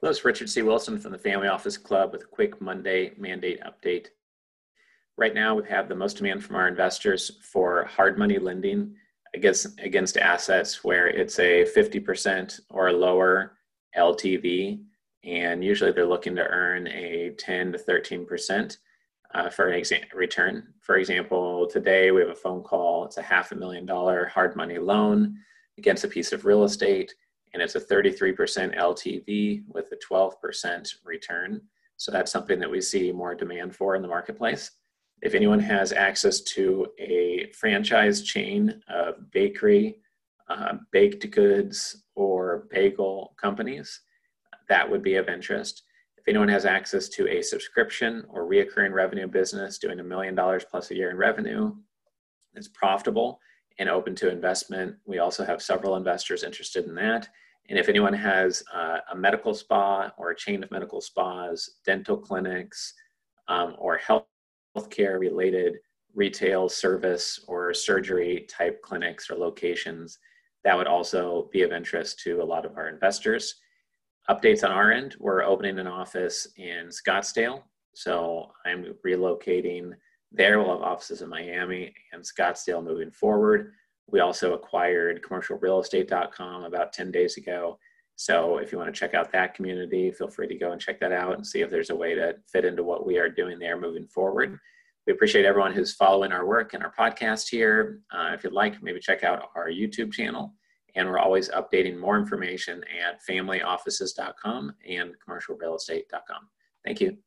Hello, it's Richard C. Wilson from the Family Office Club with a quick Monday mandate update. Right now, we have the most demand from our investors for hard money lending against, against assets where it's a 50% or lower LTV, and usually they're looking to earn a 10 to 13% uh, for an exa- return. For example, today we have a phone call, it's a half a million dollar hard money loan against a piece of real estate and it's a 33% LTV with a 12% return. So that's something that we see more demand for in the marketplace. If anyone has access to a franchise chain of bakery, uh, baked goods, or bagel companies, that would be of interest. If anyone has access to a subscription or reoccurring revenue business doing a million dollars plus a year in revenue, it's profitable and open to investment. We also have several investors interested in that. And if anyone has uh, a medical spa or a chain of medical spas, dental clinics, um, or health healthcare related retail service or surgery type clinics or locations, that would also be of interest to a lot of our investors. Updates on our end, we're opening an office in Scottsdale. So I'm relocating there. We'll have offices in Miami and Scottsdale moving forward. We also acquired commercialrealestate.com about 10 days ago. So if you want to check out that community, feel free to go and check that out and see if there's a way to fit into what we are doing there moving forward. We appreciate everyone who's following our work and our podcast here. Uh, if you'd like, maybe check out our YouTube channel. And we're always updating more information at familyoffices.com and commercialrealestate.com. Thank you.